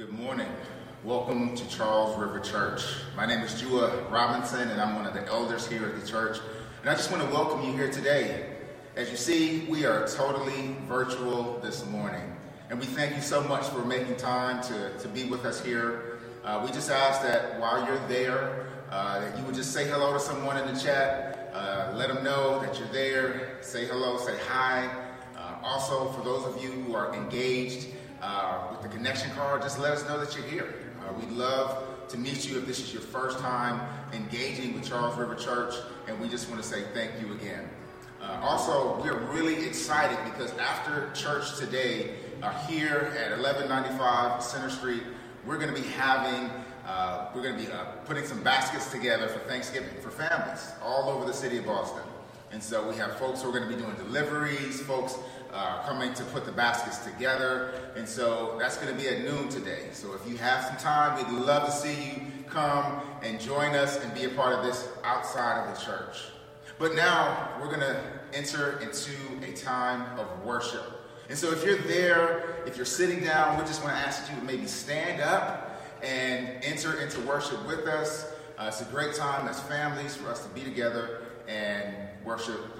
Good morning. Welcome to Charles River Church. My name is Jua Robinson, and I'm one of the elders here at the church. And I just want to welcome you here today. As you see, we are totally virtual this morning. And we thank you so much for making time to, to be with us here. Uh, we just ask that while you're there, uh, that you would just say hello to someone in the chat. Uh, let them know that you're there. Say hello, say hi. Uh, also, for those of you who are engaged uh, with the connection card, just let us know that you're here. Uh, we'd love to meet you if this is your first time engaging with Charles River Church, and we just want to say thank you again. Uh, also, we're really excited because after church today, uh, here at 1195 Center Street, we're going to be having, uh, we're going to be putting some baskets together for Thanksgiving for families all over the city of Boston. And so we have folks who are going to be doing deliveries, folks uh, coming to put the baskets together. And so that's going to be at noon today. So if you have some time, we'd love to see you come and join us and be a part of this outside of the church. But now we're going to enter into a time of worship. And so if you're there, if you're sitting down, we just want to ask you to maybe stand up and enter into worship with us. Uh, it's a great time as families for us to be together and worship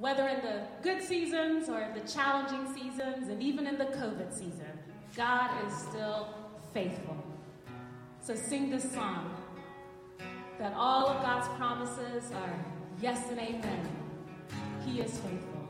whether in the good seasons or in the challenging seasons, and even in the COVID season. God is still faithful. So sing this song that all of God's promises are yes and amen. He is faithful.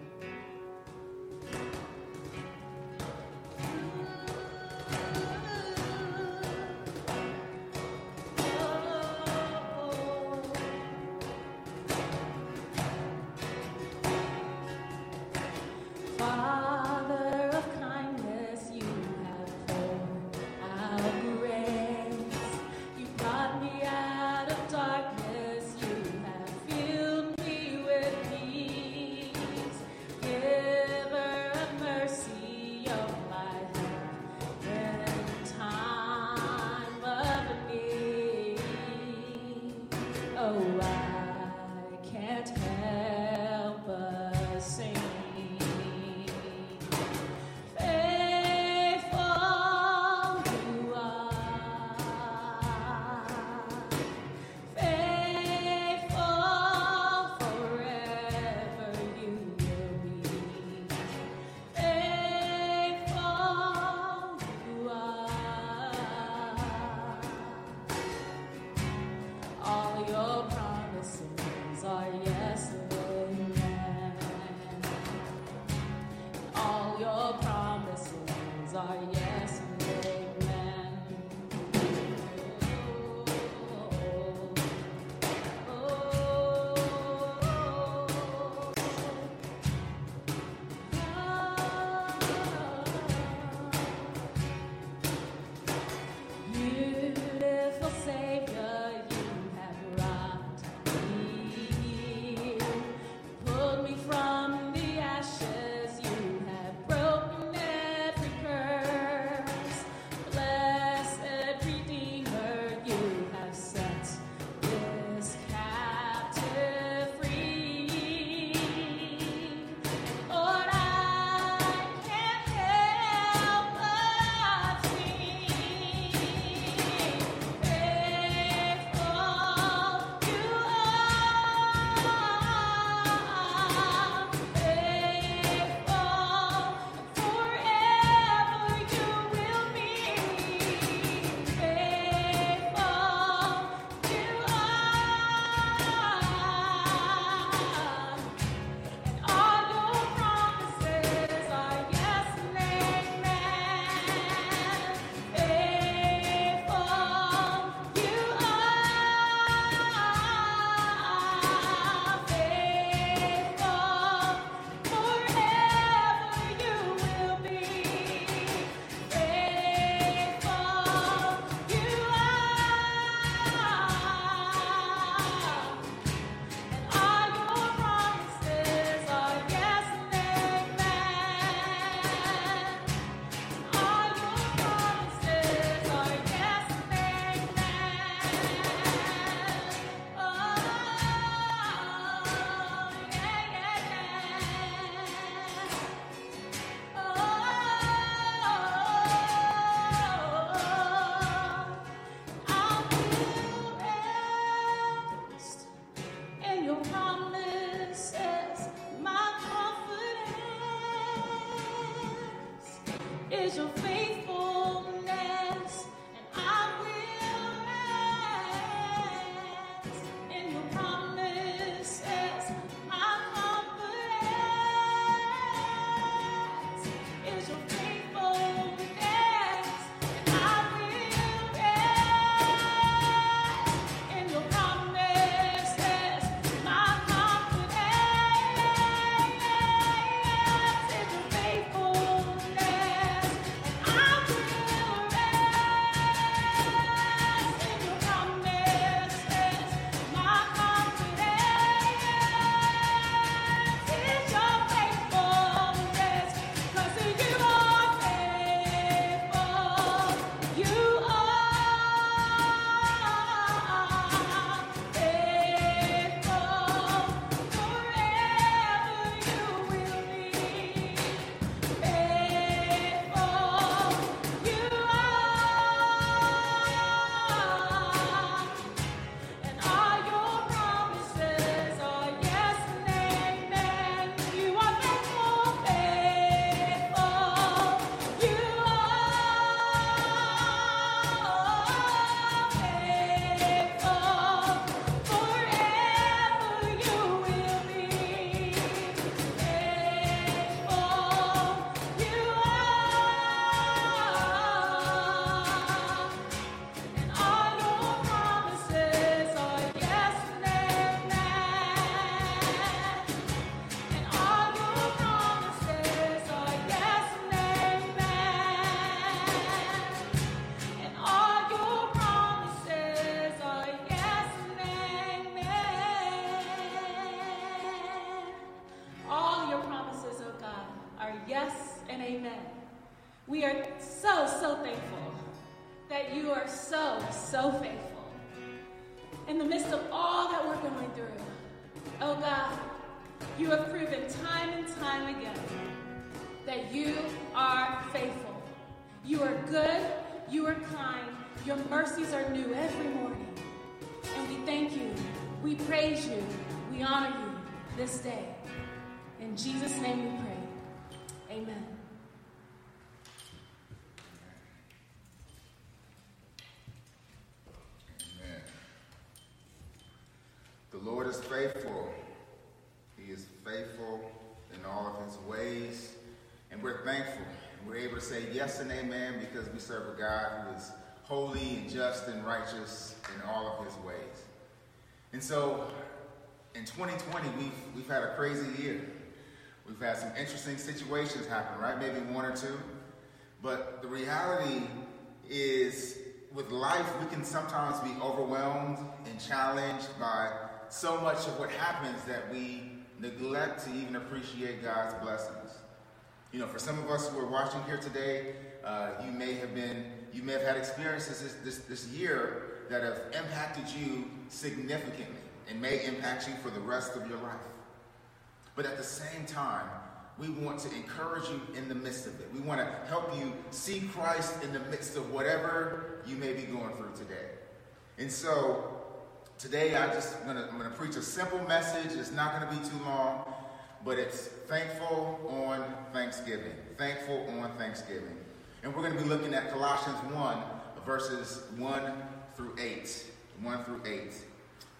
Your mercies are new every morning. And we thank you, we praise you, we honor you this day. In Jesus' name we pray. Amen. Amen. The Lord is faithful. He is faithful in all of his ways. And we're thankful. We're able to say yes and amen because we serve a God who is holy and just and righteous in all of his ways. And so in 2020, we've, we've had a crazy year. We've had some interesting situations happen, right? Maybe one or two. But the reality is, with life, we can sometimes be overwhelmed and challenged by so much of what happens that we neglect to even appreciate God's blessings. You know, for some of us who are watching here today, uh, you may have been, you may have had experiences this, this, this year that have impacted you significantly and may impact you for the rest of your life. But at the same time, we want to encourage you in the midst of it. We want to help you see Christ in the midst of whatever you may be going through today. And so today I just I'm gonna, I'm gonna preach a simple message. It's not gonna be too long, but it's thankful on Thanksgiving. Thankful on Thanksgiving. And we're gonna be looking at Colossians 1, verses 1 through 8. 1 through 8.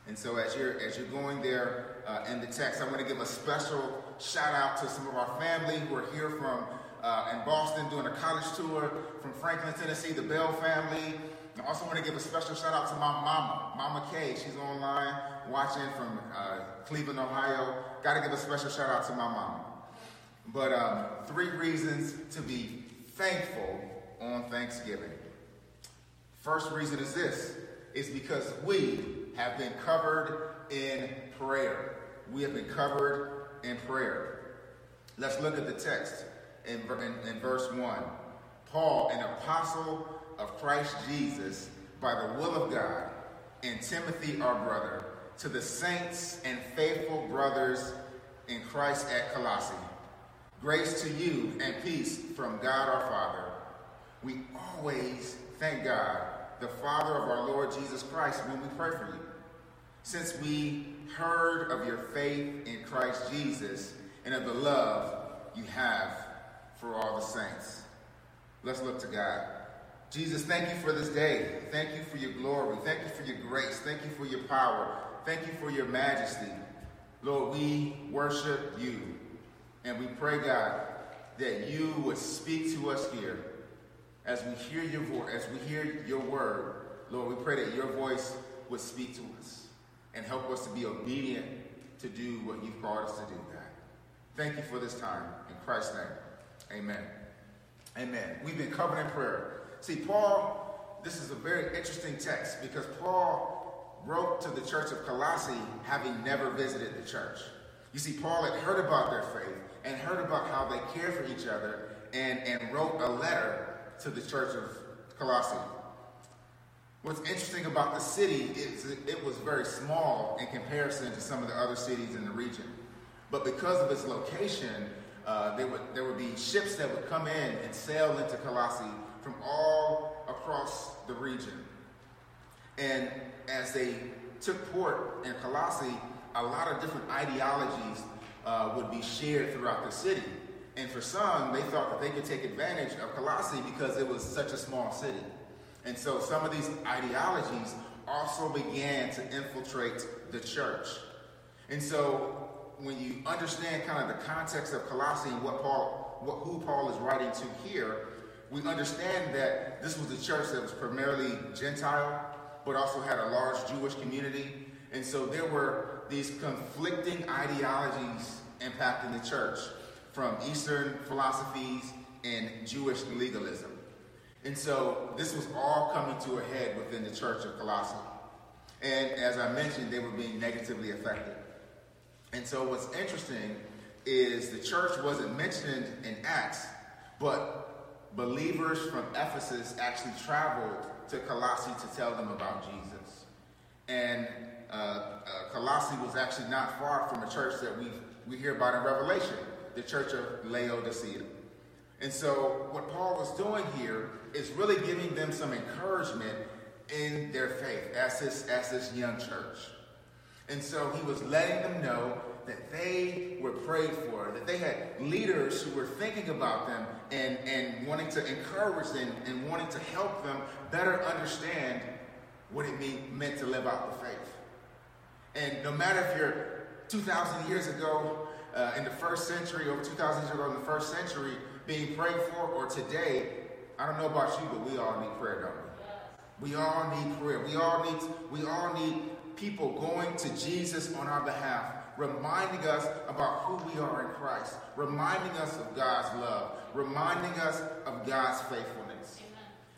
And so as you're as you're going there uh, in the text, I want to give a special shout out to some of our family who are here from uh, in Boston doing a college tour from Franklin, Tennessee, the Bell family. I also want to give a special shout out to my mama, Mama Kay. She's online watching from uh, Cleveland, Ohio. Got to give a special shout out to my mama. But um, three reasons to be thankful on Thanksgiving. First reason is this: is because we have been covered in prayer. We have been covered in prayer. Let's look at the text in, in, in verse 1. Paul, an apostle of Christ Jesus, by the will of God, and Timothy, our brother, to the saints and faithful brothers in Christ at Colossae. Grace to you and peace from God our Father. We always thank God, the Father of our Lord Jesus Christ, when we pray for you since we heard of your faith in Christ Jesus and of the love you have for all the saints. Let's look to God. Jesus, thank you for this day. Thank you for your glory. Thank you for your grace. Thank you for your power. Thank you for your majesty. Lord, we worship you. And we pray, God, that you would speak to us here as we hear your voice, as we hear your word. Lord, we pray that your voice would speak to us and help us to be obedient to do what you've called us to do, God. Thank you for this time. In Christ's name, amen. Amen. We've been covered in prayer. See, Paul, this is a very interesting text because Paul wrote to the church of Colossae having never visited the church. You see, Paul had heard about their faith and heard about how they care for each other and, and wrote a letter to the church of Colossae. What's interesting about the city is it was very small in comparison to some of the other cities in the region. But because of its location, uh, there, would, there would be ships that would come in and sail into Colossae from all across the region. And as they took port in Colossae, a lot of different ideologies uh, would be shared throughout the city. And for some, they thought that they could take advantage of Colossae because it was such a small city. And so some of these ideologies also began to infiltrate the church. And so when you understand kind of the context of Colossae and what Paul, what, who Paul is writing to here, we understand that this was a church that was primarily Gentile, but also had a large Jewish community. And so there were these conflicting ideologies impacting the church from Eastern philosophies and Jewish legalism. And so this was all coming to a head within the church of Colossae. And as I mentioned, they were being negatively affected. And so what's interesting is the church wasn't mentioned in Acts, but believers from Ephesus actually traveled to Colossae to tell them about Jesus. And Uh, uh, Colossae was actually not far from a church that we we hear about in Revelation, the church of Laodicea. And so, what Paul was doing here is really giving them some encouragement in their faith as this, as this young church. And so, he was letting them know that they were prayed for, that they had leaders who were thinking about them and, and wanting to encourage them and wanting to help them better understand what it mean, meant to live out the faith. And no matter if you're 2,000 years ago uh, in the first century, over 2,000 years ago in the first century, being prayed for, or today, I don't know about you, but we all need prayer, don't we? We all need prayer. We all need, we all need people going to Jesus on our behalf, reminding us about who we are in Christ, reminding us of God's love, reminding us of God's faithfulness.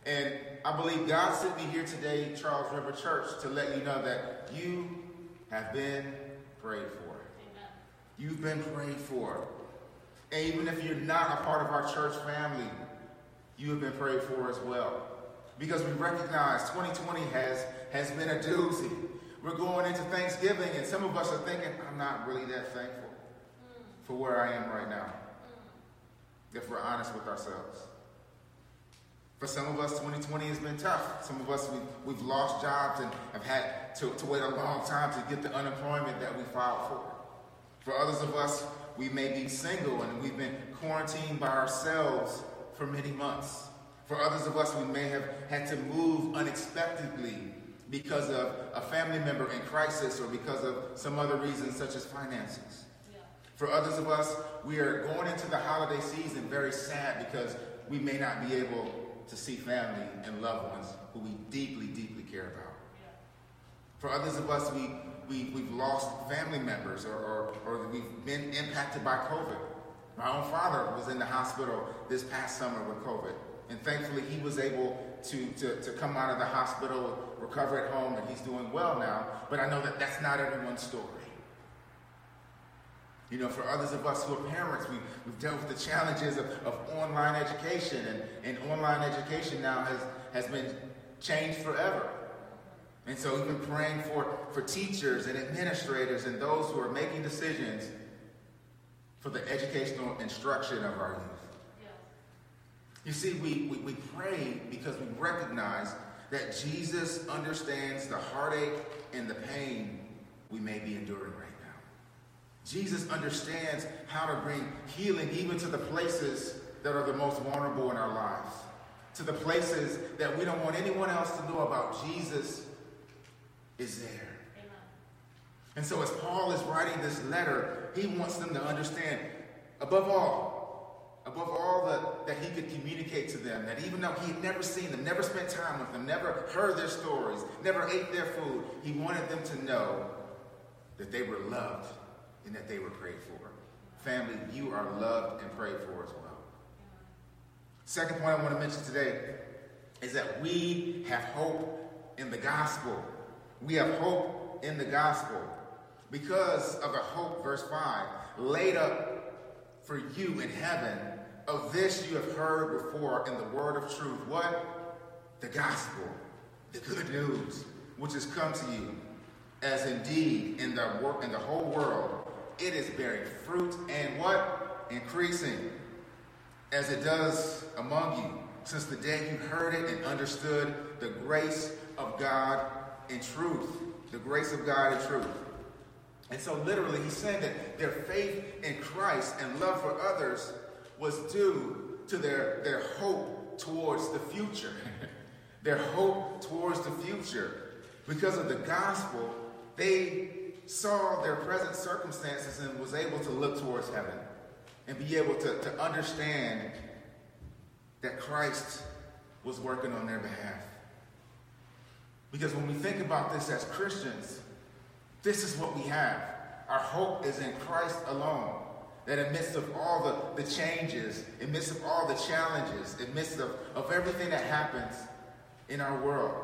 Amen. And I believe God sent me here today, Charles River Church, to let you know that you have been prayed for. Amen. You've been prayed for. And even if you're not a part of our church family, you have been prayed for as well. Because we recognize 2020 has, has been a doozy. We're going into Thanksgiving, and some of us are thinking, I'm not really that thankful for where I am right now. If we're honest with ourselves. For some of us, 2020 has been tough. Some of us, we've, we've lost jobs and have had to, to wait a long time to get the unemployment that we filed for. For others of us, we may be single and we've been quarantined by ourselves for many months. For others of us, we may have had to move unexpectedly because of a family member in crisis or because of some other reason, such as finances. For others of us, we are going into the holiday season very sad because we may not be able to see family and loved ones who we deeply, deeply care about. For others of us, we, we, we've lost family members or, or, or we've been impacted by COVID. My own father was in the hospital this past summer with COVID. And thankfully, he was able to, to, to come out of the hospital, recover at home, and he's doing well now. But I know that that's not everyone's story. You know, for others of us who are parents, we, we've dealt with the challenges of, of online education, and, and online education now has, has been changed forever. And so we've been praying for, for teachers and administrators and those who are making decisions for the educational instruction of our youth. Yeah. You see, we, we, we pray because we recognize that Jesus understands the heartache and the pain we may be enduring Jesus understands how to bring healing even to the places that are the most vulnerable in our lives, to the places that we don't want anyone else to know about. Jesus is there. Amen. And so, as Paul is writing this letter, he wants them to understand, above all, above all that, that he could communicate to them, that even though he had never seen them, never spent time with them, never heard their stories, never ate their food, he wanted them to know that they were loved and that they were prayed for. Family, you are loved and prayed for as well. Second point I want to mention today is that we have hope in the gospel. We have hope in the gospel because of the hope, verse 5, laid up for you in heaven. Of this you have heard before in the word of truth. What? The gospel, the good news, which has come to you, as indeed in the work in the whole world it is bearing fruit and what? Increasing as it does among you since the day you heard it and understood the grace of God in truth. The grace of God in truth. And so, literally, he's saying that their faith in Christ and love for others was due to their, their hope towards the future. their hope towards the future. Because of the gospel, they saw their present circumstances and was able to look towards heaven and be able to, to understand that Christ was working on their behalf. Because when we think about this as Christians, this is what we have. Our hope is in Christ alone. That amidst of all the, the changes, amidst of all the challenges, amidst of, of everything that happens in our world,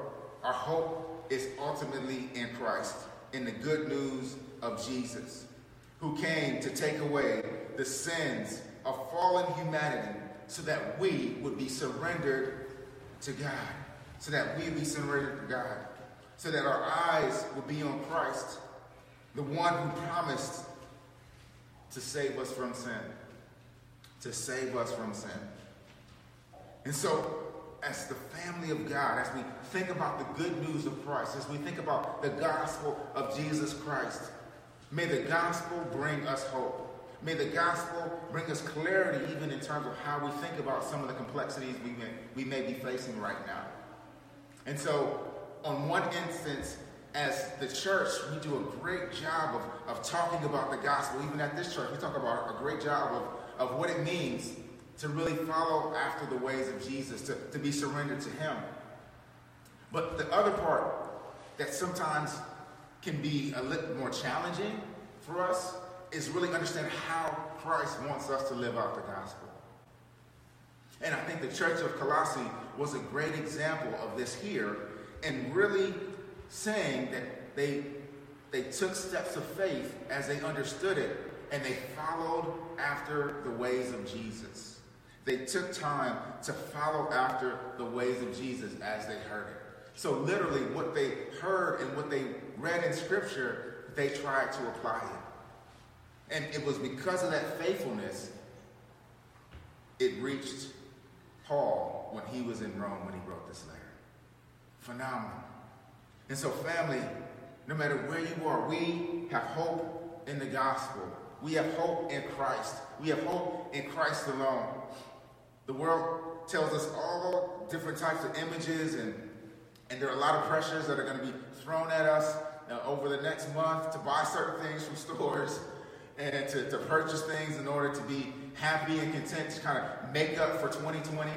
our hope is ultimately in Christ in the good news of Jesus, who came to take away the sins of fallen humanity so that we would be surrendered to God. so that we be surrendered to God, so that our eyes would be on Christ, the one who promised to save us from sin, to save us from sin. And so, as the family of God, as we think about the good news of Christ, as we think about the gospel of Jesus Christ, may the gospel bring us hope. May the gospel bring us clarity even in terms of how we think about some of the complexities we may, we may be facing right now. And so, on one instance, as the church, we do a great job of, of talking about the gospel. Even at this church, we talk about a great job of, of what it means to really follow after the ways of Jesus, to, to be surrendered to Him. But the other part that sometimes can be a little more challenging for us is really understand how Christ wants us to live out the gospel. And I think the church of Colossae was a great example of this here and really saying that they, they took steps of faith as they understood it and they followed after the ways of Jesus. They took time to follow after the ways of Jesus as they heard it. So, literally, what they heard and what they read in Scripture, they tried to apply it. And it was because of that faithfulness, it reached Paul when he was in Rome when he wrote this letter. Phenomenal. And so, family, no matter where you are, we have hope in the gospel. We have hope in Christ. We have hope in Christ alone. The world tells us all different types of images, and, and there are a lot of pressures that are going to be thrown at us uh, over the next month to buy certain things from stores and to, to purchase things in order to be happy and content to kind of make up for 2020.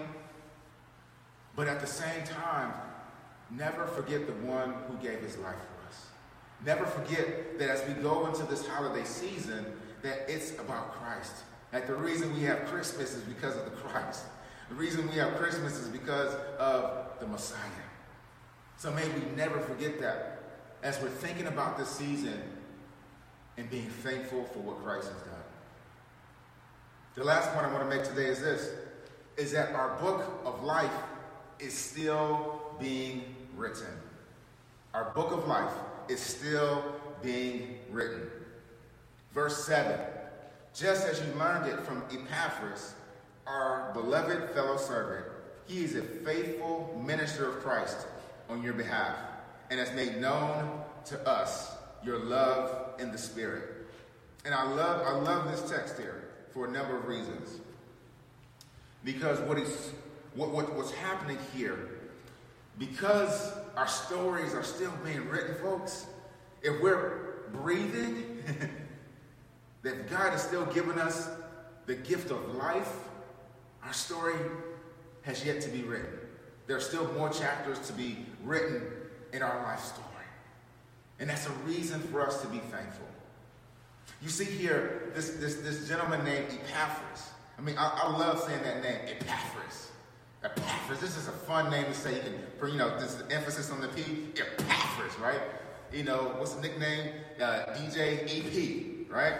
But at the same time, never forget the one who gave his life for us. Never forget that as we go into this holiday season, that it's about Christ. That the reason we have Christmas is because of the Christ. The reason we have Christmas is because of the Messiah. So may we never forget that as we're thinking about this season and being thankful for what Christ has done. The last point I want to make today is this is that our book of life is still being written. Our book of life is still being written. Verse 7 Just as you learned it from Epaphras, our beloved fellow servant, he is a faithful minister of Christ on your behalf and has made known to us your love in the Spirit. And I love, I love this text here for a number of reasons. Because what is what, what, what's happening here, because our stories are still being written, folks, if we're breathing, that God has still given us the gift of life, our story has yet to be written. There are still more chapters to be written in our life story. And that's a reason for us to be thankful. You see here this, this, this gentleman named Epaphras. I mean, I, I love saying that name, Epaphras. Epaphras. This is a fun name to say. You can, for, you know, this emphasis on the P. Epaphras, right? You know, what's the nickname? Uh, DJ EP, right?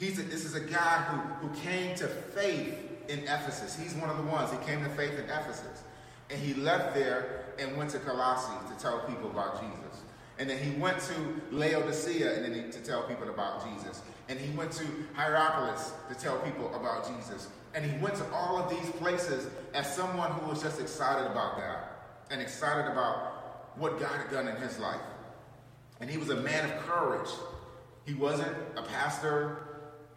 He's a, this is a guy who, who came to faith in Ephesus. He's one of the ones. He came to faith in Ephesus. And he left there and went to Colossae to tell people about Jesus. And then he went to Laodicea and then he, to tell people about Jesus. And he went to Hierapolis to tell people about Jesus. And he went to all of these places as someone who was just excited about God and excited about what God had done in his life. And he was a man of courage. He wasn't a pastor,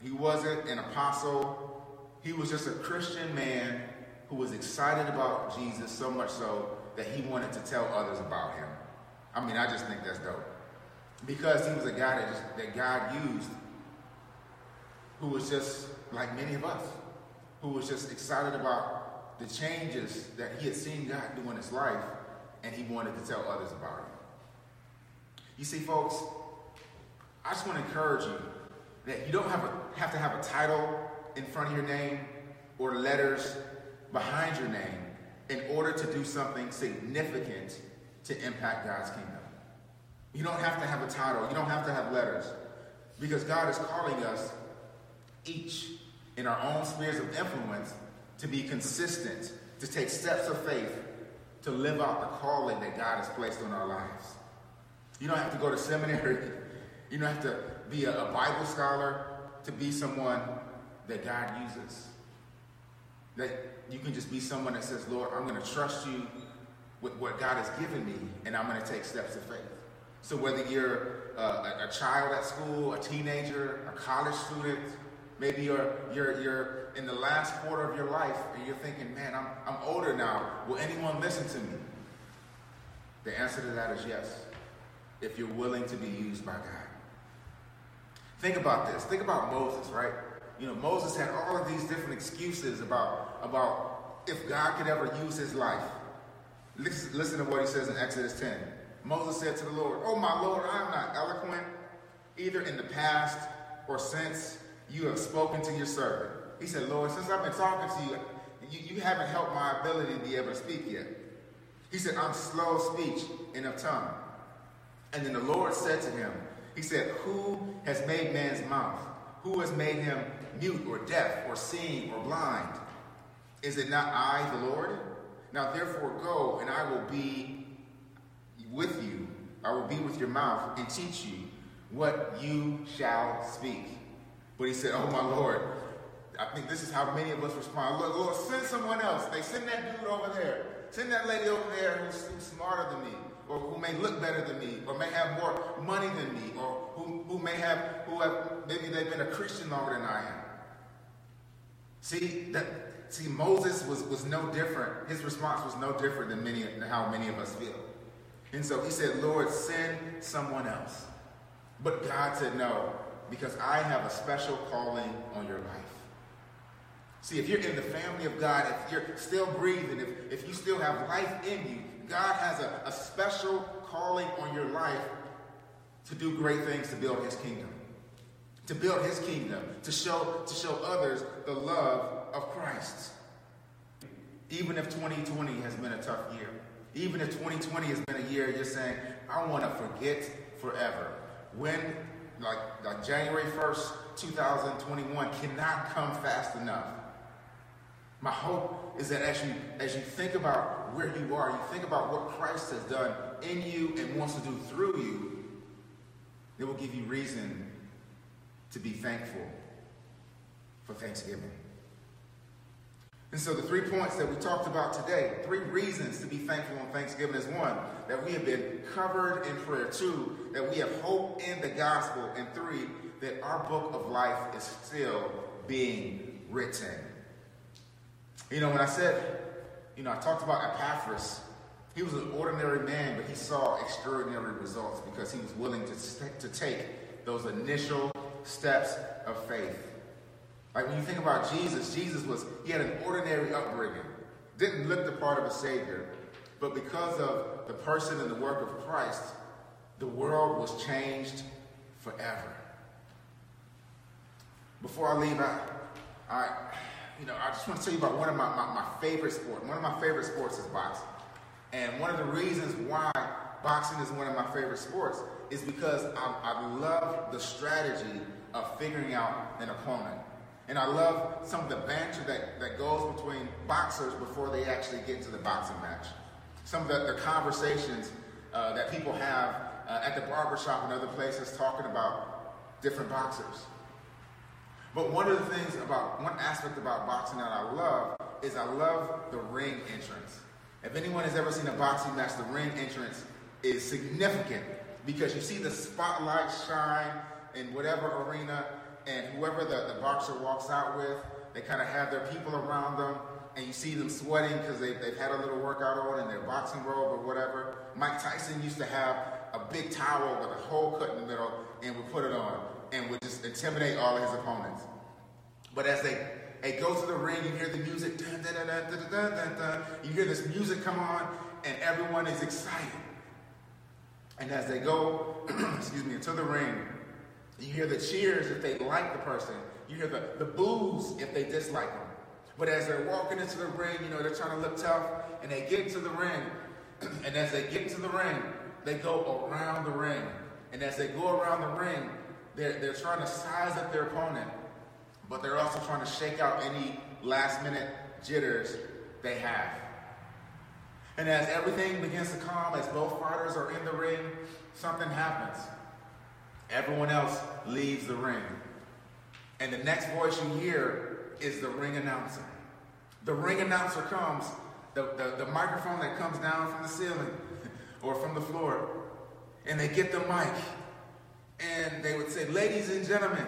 he wasn't an apostle. He was just a Christian man who was excited about Jesus so much so that he wanted to tell others about him. I mean, I just think that's dope. Because he was a guy that, just, that God used who was just like many of us, who was just excited about the changes that he had seen God do in his life, and he wanted to tell others about it. You see, folks, I just want to encourage you that you don't have, a, have to have a title in front of your name or letters behind your name in order to do something significant to impact God's kingdom. You don't have to have a title, you don't have to have letters, because God is calling us each in our own spheres of influence to be consistent, to take steps of faith, to live out the calling that God has placed on our lives. You don't have to go to seminary. You don't have to be a, a Bible scholar to be someone that God uses. That you can just be someone that says, Lord, I'm going to trust you with what God has given me, and I'm going to take steps of faith. So whether you're a, a child at school, a teenager, a college student, maybe you're, you're, you're in the last quarter of your life and you're thinking, man, I'm, I'm older now. Will anyone listen to me? The answer to that is yes, if you're willing to be used by God. Think about this. Think about Moses, right? You know, Moses had all of these different excuses about, about if God could ever use his life. Listen, listen to what he says in Exodus 10. Moses said to the Lord, Oh, my Lord, I am not eloquent, either in the past or since you have spoken to your servant. He said, Lord, since I've been talking to you, you, you haven't helped my ability to be able to speak yet. He said, I'm slow of speech and of tongue. And then the Lord said to him, He said, Who has made man's mouth? Who has made him mute or deaf or seeing or blind? Is it not I, the Lord? Now therefore go, and I will be with you. I will be with your mouth and teach you what you shall speak. But he said, Oh my Lord, I think this is how many of us respond. Lord, Lord, send someone else. They send that dude over there. Send that lady over there who's smarter than me, or who may look better than me, or may have more money than me, or who, who may have, who have, maybe they've been a Christian longer than I am. See, that, see, Moses was, was no different. His response was no different than many, how many of us feel. And so he said, Lord, send someone else. But God said, no, because I have a special calling on your life. See, if you're in the family of God, if you're still breathing, if, if you still have life in you, God has a, a special calling on your life to do great things to build his kingdom. To build his kingdom, to show, to show others the love of Christ. Even if 2020 has been a tough year, even if 2020 has been a year you're saying, I want to forget forever. When, like, like January 1st, 2021 cannot come fast enough. My hope is that as you as you think about where you are, you think about what Christ has done in you and wants to do through you, it will give you reason to be thankful for Thanksgiving. And so the three points that we talked about today, three reasons to be thankful on Thanksgiving is one, that we have been covered in prayer. Two, that we have hope in the gospel. And three, that our book of life is still being written. You know, when I said, you know, I talked about Epaphras, he was an ordinary man, but he saw extraordinary results because he was willing to, st- to take those initial steps of faith. Like when you think about Jesus, Jesus was, he had an ordinary upbringing, didn't look the part of a Savior, but because of the person and the work of Christ, the world was changed forever. Before I leave, I, I, you know, I just want to tell you about one of my, my, my favorite sports. One of my favorite sports is boxing. And one of the reasons why boxing is one of my favorite sports is because I, I love the strategy of figuring out an opponent. And I love some of the banter that, that goes between boxers before they actually get into the boxing match. Some of the, the conversations uh, that people have uh, at the barbershop and other places talking about different boxers. But one of the things about, one aspect about boxing that I love is I love the ring entrance. If anyone has ever seen a boxing match, the ring entrance is significant because you see the spotlight shine in whatever arena and whoever the, the boxer walks out with, they kind of have their people around them, and you see them sweating because they, they've had a little workout on in their boxing robe or whatever. Mike Tyson used to have a big towel with a hole cut in the middle and would put it on and would just intimidate all of his opponents. But as they, they go to the ring, you hear the music, dun, dun, dun, dun, dun, dun, dun, dun. you hear this music come on, and everyone is excited. And as they go, excuse me, into the ring, you hear the cheers if they like the person. You hear the, the boos if they dislike them. But as they're walking into the ring, you know, they're trying to look tough, and they get to the ring. and as they get to the ring, they go around the ring. And as they go around the ring, they're, they're trying to size up their opponent, but they're also trying to shake out any last minute jitters they have. And as everything begins to calm, as both fighters are in the ring, something happens. Everyone else leaves the ring. And the next voice you hear is the ring announcer. The ring announcer comes, the, the, the microphone that comes down from the ceiling or from the floor, and they get the mic and they would say, Ladies and gentlemen,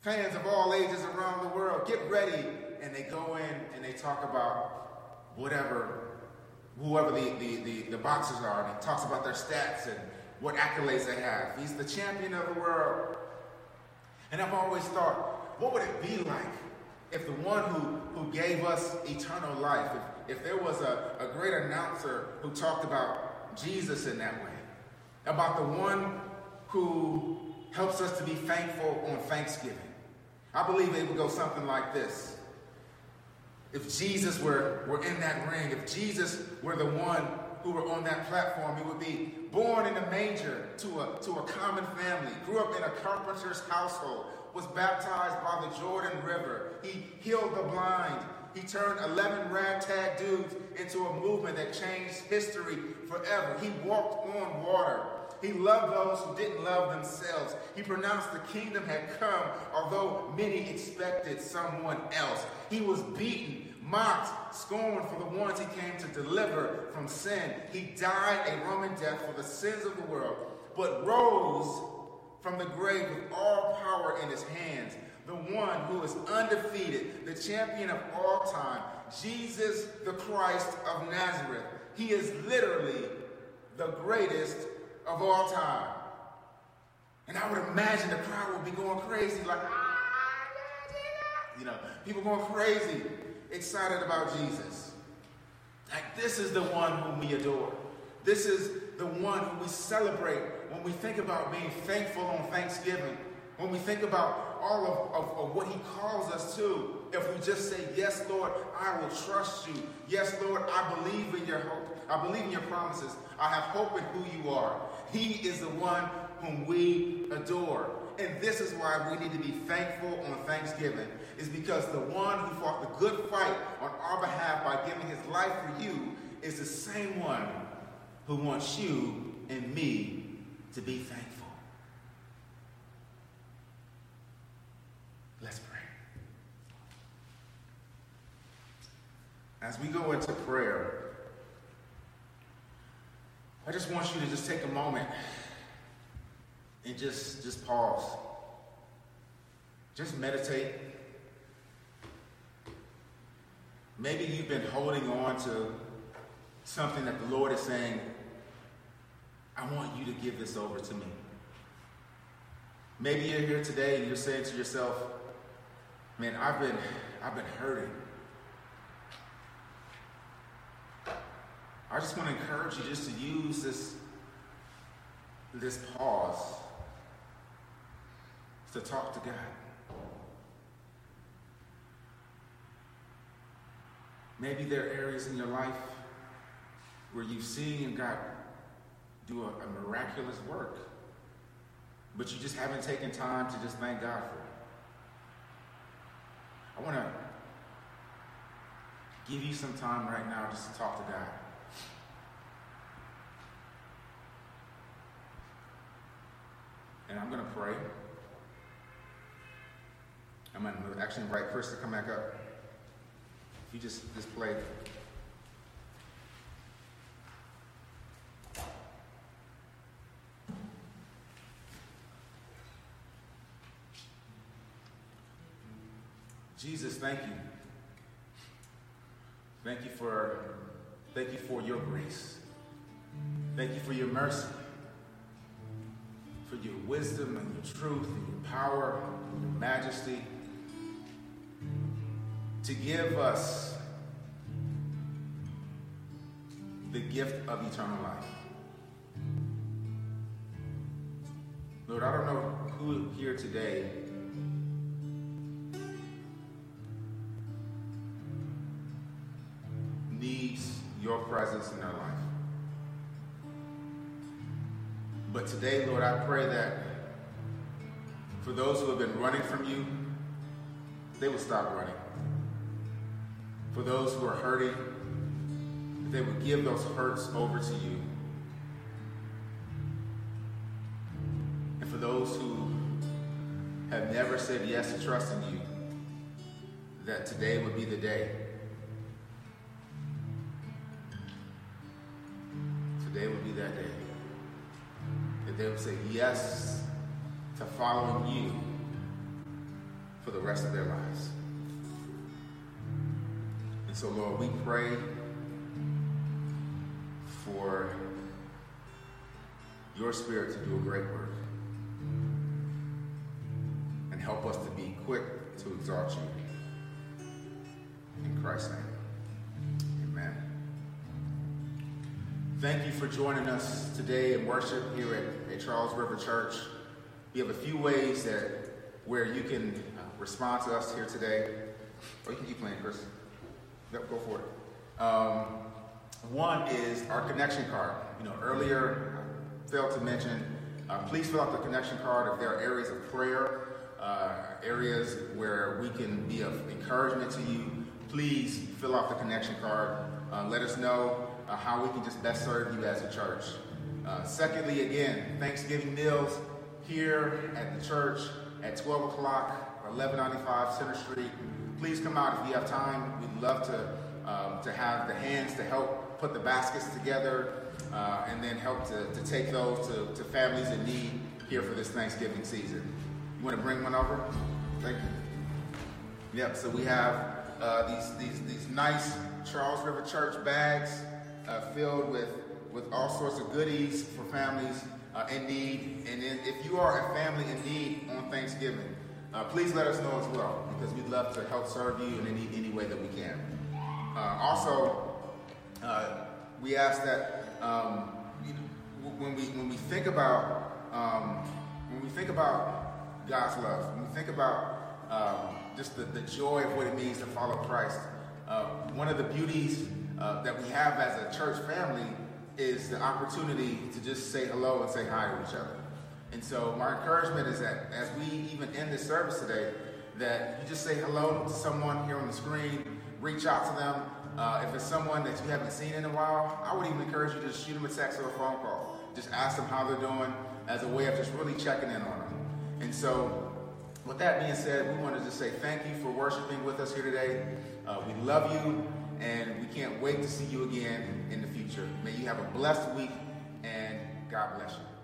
fans of all ages around the world, get ready. And they go in and they talk about whatever, whoever the, the, the, the boxers are, and he talks about their stats and what accolades they have. He's the champion of the world. And I've always thought, what would it be like if the one who, who gave us eternal life, if, if there was a, a great announcer who talked about Jesus in that way, about the one who helps us to be thankful on Thanksgiving. I believe it would go something like this. If Jesus were, were in that ring, if Jesus were the one who were on that platform, he would be born in a manger to a, to a common family, grew up in a carpenter's household, was baptized by the Jordan River. He healed the blind. He turned 11 ragtag dudes into a movement that changed history forever. He walked on water. He loved those who didn't love themselves. He pronounced the kingdom had come, although many expected someone else. He was beaten, mocked, scorned for the ones he came to deliver from sin. He died a Roman death for the sins of the world, but rose from the grave with all power in his hands. The one who is undefeated, the champion of all time, Jesus the Christ of Nazareth. He is literally the greatest of all time. And I would imagine the crowd would be going crazy, like, ah, you know, people going crazy, excited about Jesus. Like, this is the one whom we adore. This is the one who we celebrate when we think about being thankful on Thanksgiving. When we think about all of, of, of, what he calls us to, if we just say, Yes, Lord, I will trust you. Yes, Lord, I believe in your hope. I believe in your promises. I have hope in who you are. He is the one whom we adore. And this is why we need to be thankful on Thanksgiving, is because the one who fought the good fight on our behalf by giving his life for you is the same one who wants you and me to be thankful. Let's pray. As we go into prayer, I just want you to just take a moment and just, just pause. Just meditate. Maybe you've been holding on to something that the Lord is saying, I want you to give this over to me. Maybe you're here today and you're saying to yourself, man, I've been, I've been hurting. I just want to encourage you just to use this, this pause to talk to God. Maybe there are areas in your life where you've seen God do a, a miraculous work, but you just haven't taken time to just thank God for it. I want to give you some time right now just to talk to God. And I'm going to pray. I'm going to actually invite Chris to come back up. If you just, just play. Jesus, thank you. Thank you for thank you for your grace. Thank you for your mercy. For your wisdom and your truth and your power and your majesty. To give us the gift of eternal life. Lord, I don't know who here today needs your presence in their life. But today, Lord, I pray that for those who have been running from you, they will stop running. For those who are hurting, they would give those hurts over to you. And for those who have never said yes to trusting you, that today would be the day. Today would be that day. They would say yes to following you for the rest of their lives. And so, Lord, we pray for your spirit to do a great work and help us to be quick to exalt you. In Christ's name, for joining us today in worship here at, at Charles River Church. We have a few ways that where you can uh, respond to us here today. Or you can keep playing, Chris. Yep, go for it. Um, one is our connection card. You know, earlier I failed to mention, uh, please fill out the connection card if there are areas of prayer, uh, areas where we can be of encouragement to you. Please fill out the connection card. Uh, let us know uh, how we can just best serve you as a church. Uh, secondly, again, Thanksgiving meals here at the church at 12 o'clock, 1195 Center Street. Please come out if you have time. We'd love to, um, to have the hands to help put the baskets together uh, and then help to, to take those to, to families in need here for this Thanksgiving season. You want to bring one over? Thank you. Yep, so we have uh, these, these, these nice Charles River Church bags uh, filled with, with all sorts of goodies for families uh, in need. And if you are a family in need on Thanksgiving, uh, please let us know as well because we'd love to help serve you in any, any way that we can. Uh, also, uh, we ask that um, you know, when we when we think about um, when we think about God's love, when we think about um, just the, the joy of what it means to follow Christ, uh, one of the beauties uh, that we have as a church family is the opportunity to just say hello and say hi to each other. And so my encouragement is that as we even end this service today, that you just say hello to someone here on the screen, reach out to them. Uh, if it's someone that you haven't seen in a while, I would even encourage you to shoot them a text or a phone call. Just ask them how they're doing as a way of just really checking in on them. And so with that being said, we want to just say thank you for worshiping with us here today. Uh, we love you, and we can't wait to see you again in the future. May you have a blessed week, and God bless you.